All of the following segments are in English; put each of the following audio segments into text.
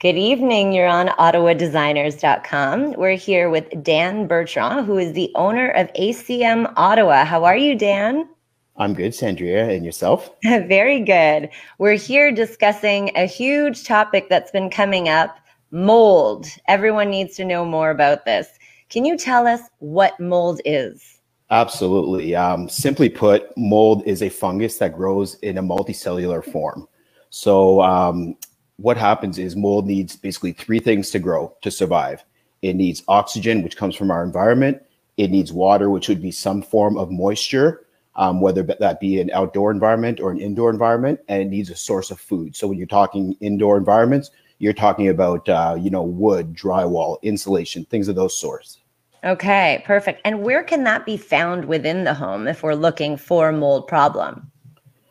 Good evening. You're on OttawaDesigners.com. We're here with Dan Bertrand, who is the owner of ACM Ottawa. How are you, Dan? I'm good, Sandria, and yourself? Very good. We're here discussing a huge topic that's been coming up mold. Everyone needs to know more about this. Can you tell us what mold is? Absolutely. Um, simply put, mold is a fungus that grows in a multicellular form. So, um, what happens is mold needs basically three things to grow to survive. It needs oxygen, which comes from our environment. It needs water, which would be some form of moisture, um, whether that be an outdoor environment or an indoor environment. And it needs a source of food. So when you're talking indoor environments, you're talking about uh, you know wood, drywall, insulation, things of those sorts. Okay, perfect. And where can that be found within the home if we're looking for a mold problem?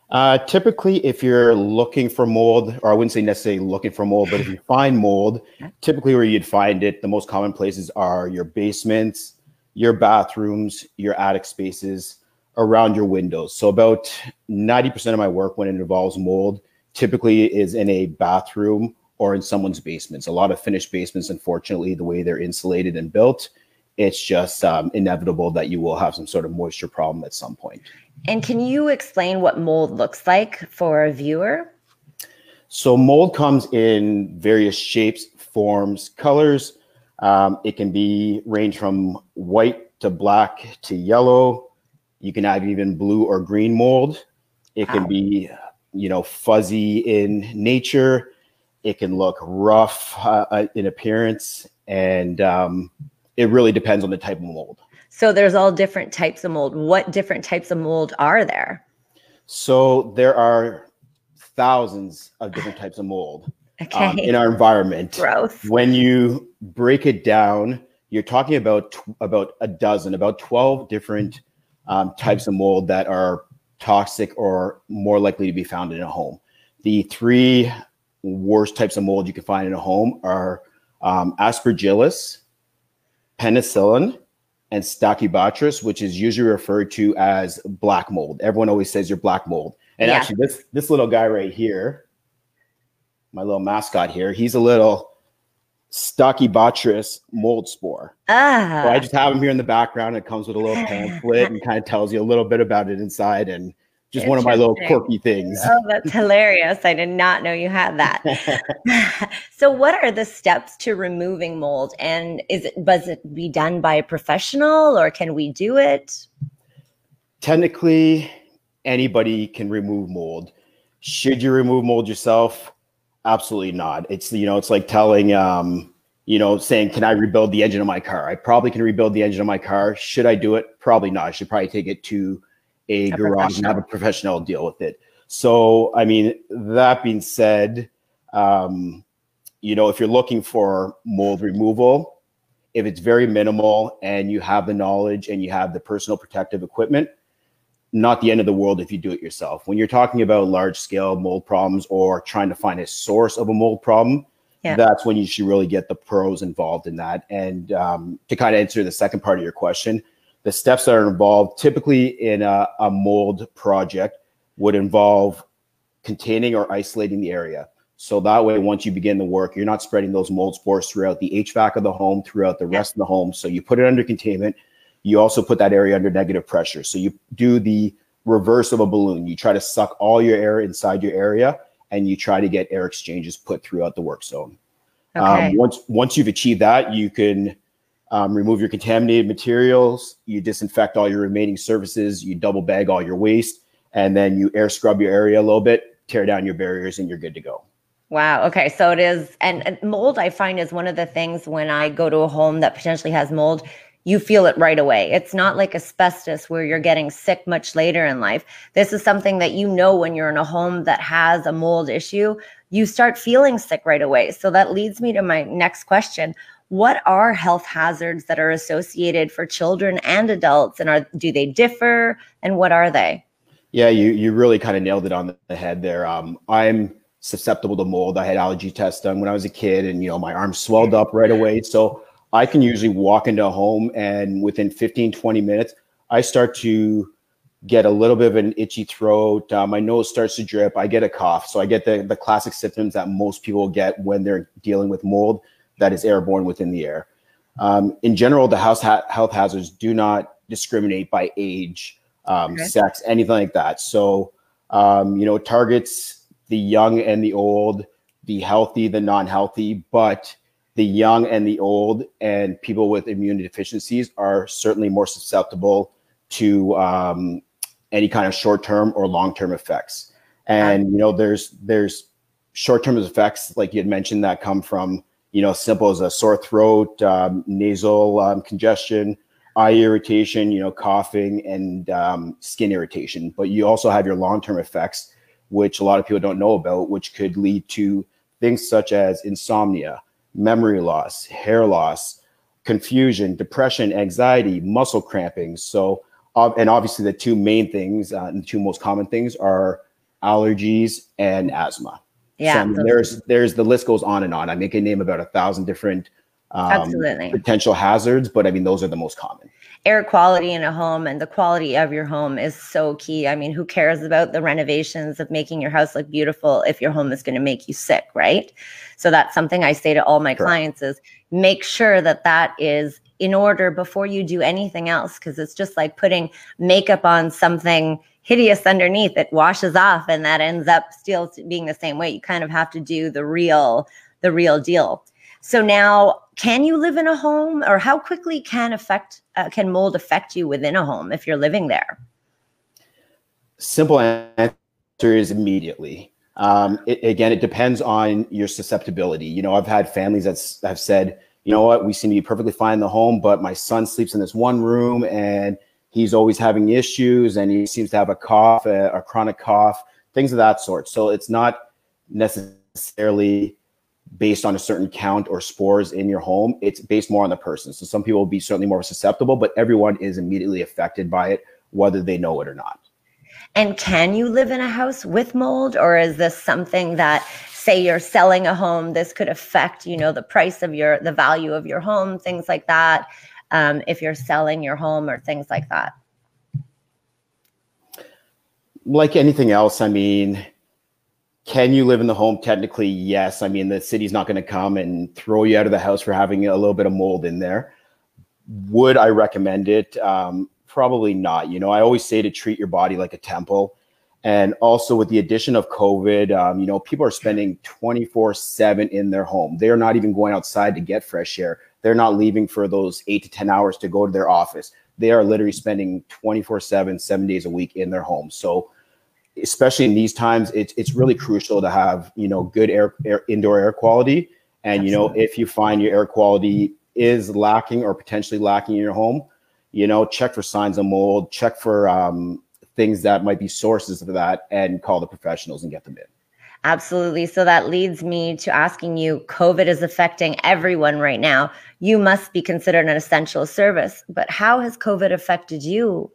Uh, typically, if you're looking for mold, or I wouldn't say necessarily looking for mold, but if you find mold, typically where you'd find it, the most common places are your basements, your bathrooms, your attic spaces, around your windows. So about 90% of my work when it involves mold typically is in a bathroom or in someone's basements. A lot of finished basements, unfortunately, the way they're insulated and built, it's just um, inevitable that you will have some sort of moisture problem at some point. And can you explain what mold looks like for a viewer? So, mold comes in various shapes, forms, colors. Um, it can be range from white to black to yellow. You can have even blue or green mold. It can be, you know, fuzzy in nature. It can look rough uh, uh, in appearance, and um, it really depends on the type of mold. So there's all different types of mold. What different types of mold are there? So there are thousands of different types of mold um, okay. um, in our environment. Growth. When you break it down, you're talking about about a dozen, about 12 different um, types of mold that are toxic or more likely to be found in a home. The three worst types of mold you can find in a home are um, aspergillus, penicillium, and stachybotrys, which is usually referred to as black mold. Everyone always says you're black mold. And yeah. actually, this this little guy right here, my little mascot here, he's a little Stachybotrys mold spore. Ah. So I just have him here in the background. It comes with a little pamphlet and kind of tells you a little bit about it inside and just one of my little quirky things. Oh, that's hilarious. I did not know you had that. so what are the steps to removing mold and is it does it be done by a professional or can we do it? Technically, anybody can remove mold. Should you remove mold yourself? Absolutely not. It's you know, it's like telling um, you know, saying, Can I rebuild the engine of my car? I probably can rebuild the engine of my car. Should I do it? Probably not. I should probably take it to a, a garage and have a professional deal with it. So, I mean, that being said, um, you know, if you're looking for mold removal, if it's very minimal and you have the knowledge and you have the personal protective equipment, not the end of the world if you do it yourself. When you're talking about large scale mold problems or trying to find a source of a mold problem, yeah. that's when you should really get the pros involved in that. And um, to kind of answer the second part of your question, the steps that are involved typically in a, a mold project would involve containing or isolating the area. So that way, once you begin the work, you're not spreading those mold spores throughout the HVAC of the home, throughout the rest of the home. So you put it under containment. You also put that area under negative pressure. So you do the reverse of a balloon. You try to suck all your air inside your area, and you try to get air exchanges put throughout the work zone. Okay. Um, once once you've achieved that, you can um, remove your contaminated materials, you disinfect all your remaining surfaces, you double bag all your waste, and then you air scrub your area a little bit, tear down your barriers, and you're good to go. Wow. Okay. So it is, and, mold I find is one of the things when I go to a home that potentially has mold, you feel it right away. It's not like asbestos where you're getting sick much later in life. This is something that you know when you're in a home that has a mold issue, you start feeling sick right away. So that leads me to my next question what are health hazards that are associated for children and adults and are do they differ and what are they yeah you you really kind of nailed it on the head there um, i'm susceptible to mold i had allergy tests done when i was a kid and you know my arm swelled up right away so i can usually walk into a home and within 15 20 minutes i start to get a little bit of an itchy throat. Uh, my nose starts to drip. I get a cough. So I get the, the classic symptoms that most people get when they're dealing with mold that is airborne within the air. Um, in general, the house ha- health hazards do not discriminate by age, um, okay. sex, anything like that. So, um, you know, targets the young and the old, the healthy, the non healthy, but the young and the old and people with immune deficiencies are certainly more susceptible to um, any kind of short-term or long-term effects. And you know, there's there's short-term effects like you had mentioned that come from you know simple as a sore throat, um, nasal um, congestion, eye irritation, you know, coughing, and um, skin irritation. But you also have your long-term effects, which a lot of people don't know about, which could lead to things such as insomnia, memory loss, hair loss, confusion, depression, anxiety, muscle cramping. So and obviously the two main things uh, the two most common things are allergies and asthma. Yeah, so, there's there's the list goes on and on. I make a name about a thousand different um, Absolutely. potential hazards, but I mean those are the most common. Air quality in a home and the quality of your home is so key. I mean, who cares about the renovations of making your house look beautiful if your home is going to make you sick, right? So that's something I say to all my Correct. clients is make sure that that is in order before you do anything else because it's just like putting makeup on something hideous underneath it washes off and that ends up still being the same way. You kind of have to do the real the real deal. So now can you live in a home or how quickly can affect uh, can mold affect you within a home if you're living there? Simple answer is immediately. Um, it, again it depends on your susceptibility. You know i've had families that have said you know what, we seem to be perfectly fine in the home, but my son sleeps in this one room and he's always having issues and he seems to have a cough, a, a chronic cough, things of that sort. So it's not necessarily based on a certain count or spores in your home. It's based more on the person. So some people will be certainly more susceptible, but everyone is immediately affected by it, whether they know it or not. And can you live in a house with mold, or is this something that say you're selling a home this could affect you know the price of your the value of your home things like that um, if you're selling your home or things like that? Like anything else i mean can you live in the home? Technically yes. I mean the city's not going to come and throw you out of the house for having a little bit of mold in there. Would i recommend it? Um, probably not. You know i always say to treat your body like a temple. And also with the addition of COVID, um, you know, people are spending 24 seven in their home. They're not even going outside to get fresh air. They're not leaving for those eight to 10 hours to go to their office. They are literally spending 24 seven, seven days a week in their home. So especially in these times, it's, it's really crucial to have, you know, good air, air indoor air quality. And, Absolutely. you know, if you find your air quality is lacking or potentially lacking in your home, you know, check for signs of mold, check for, um, things that might be sources of that and call the professionals and get them in. Absolutely. So that leads me to asking you COVID is affecting everyone right now. You must be considered an essential service, but how has COVID affected you?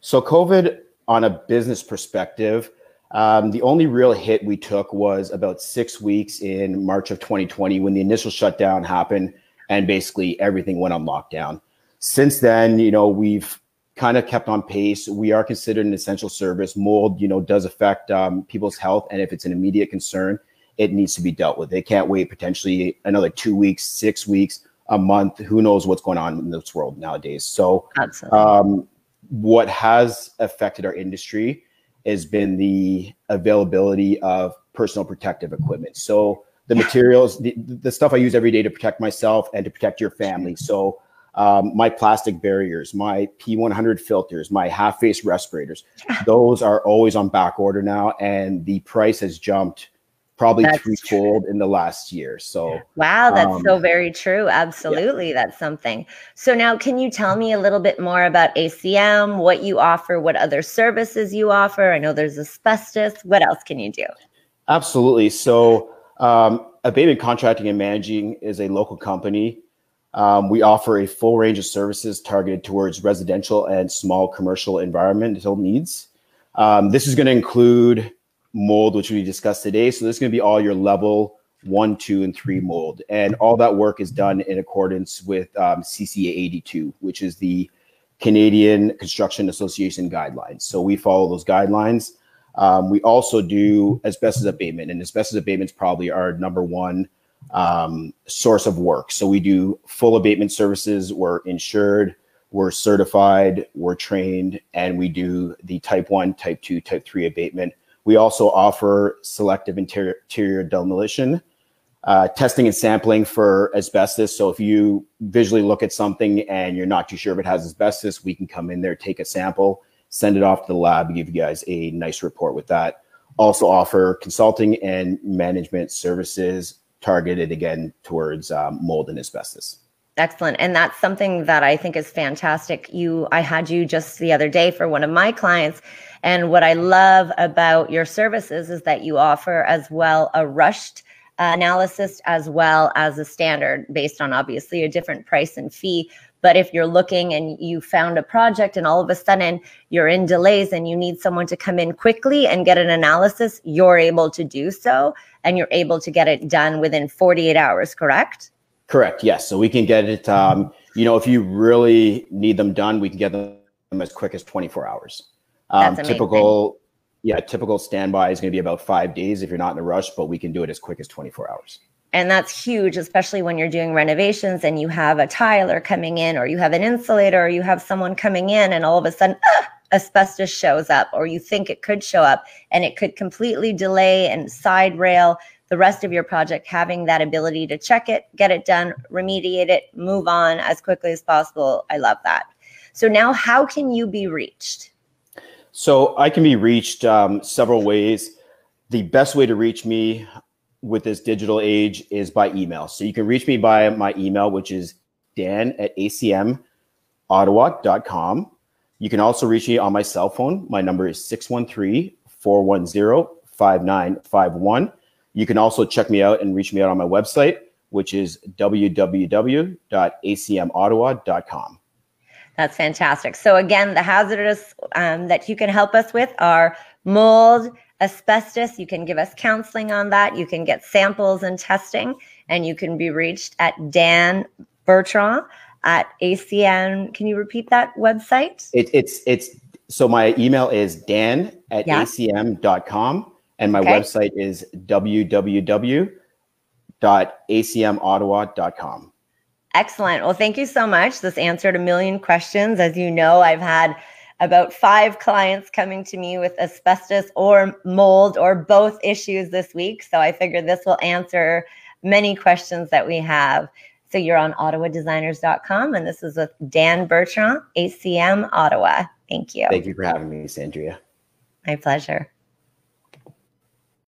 So, COVID, on a business perspective, um, the only real hit we took was about six weeks in March of 2020 when the initial shutdown happened and basically everything went on lockdown. Since then, you know, we've kind of kept on pace. We are considered an essential service. Mold, you know, does affect um, people's health, and if it's an immediate concern, it needs to be dealt with. They can't wait potentially another two weeks, six weeks, a month. Who knows what's going on in this world nowadays? So, um, what has affected our industry has been the availability of personal protective equipment. So the materials, the, the stuff I use every day to protect myself and to protect your family. So um, my plastic barriers, my P100 filters, my half face respirators. Those are always on back order now, and the price has jumped probably that's threefold true. in the last year. So wow, that's um, so very true. Absolutely, yeah. that's something. So now, can you tell me a little bit more about ACM? What you offer? What other services you offer? I know there's asbestos. What else can you do? Absolutely. So, um, Abatement Contracting and Managing is a local company um, we offer a full range of services targeted towards residential and small commercial environmental needs. Um, this is going to include mold, which we discussed today. So this is going to be all your level one, two, and three mold. And all that work is done in accordance with um, CCA 82, which is the Canadian Construction Association guidelines. So we follow those guidelines. Um, we also do asbestos abatement, and asbestos abatement is probably our number one um, source of work. So we do full abatement services. We're insured, we're certified, we're trained, and we do the type one, type two, type three abatement. We also offer selective interior, interior demolition, uh, testing and sampling for asbestos. So if you visually look at something and you're not too sure if it has asbestos, we can come in there, take a sample, send it off to the lab, give you guys a nice report with that. Also offer consulting and management services targeted again towards um, mold and asbestos. Excellent. And that's something that I think is fantastic. You I had you just the other day for one of my clients and what I love about your services is that you offer as well a rushed analysis as well as a standard based on obviously a different price and fee but if you're looking and you found a project and all of a sudden you're in delays and you need someone to come in quickly and get an analysis, you're able to do so and you're able to get it done within 48 hours, correct? Correct. Yes. So we can get it, um, you know, if you really need them done, we can get them as quick as 24 hours. Um, typical, yeah, typical standby is going to be about five days if you're not in a rush, but we can do it as quick as 24 hours. And that's huge, especially when you're doing renovations and you have a tiler coming in, or you have an insulator, or you have someone coming in, and all of a sudden, ah, asbestos shows up, or you think it could show up, and it could completely delay and side rail the rest of your project. Having that ability to check it, get it done, remediate it, move on as quickly as possible. I love that. So, now how can you be reached? So, I can be reached um, several ways. The best way to reach me with this digital age is by email. So you can reach me by my email, which is dan at acmottawa.com. You can also reach me on my cell phone. My number is 613 410 5951. You can also check me out and reach me out on my website, which is www.acmottawa.com. That's fantastic. So, again, the hazardous um, that you can help us with are mold, asbestos. You can give us counseling on that. You can get samples and testing, and you can be reached at Dan Bertrand at ACM. Can you repeat that website? It, it's it's so my email is dan at yeah. acm.com and my okay. website is www.acmottawa.com. Excellent. Well, thank you so much. This answered a million questions. As you know, I've had about five clients coming to me with asbestos or mold or both issues this week. So I figured this will answer many questions that we have. So you're on ottawadesigners.com, and this is with Dan Bertrand, ACM Ottawa. Thank you. Thank you for having me, Sandria. My pleasure.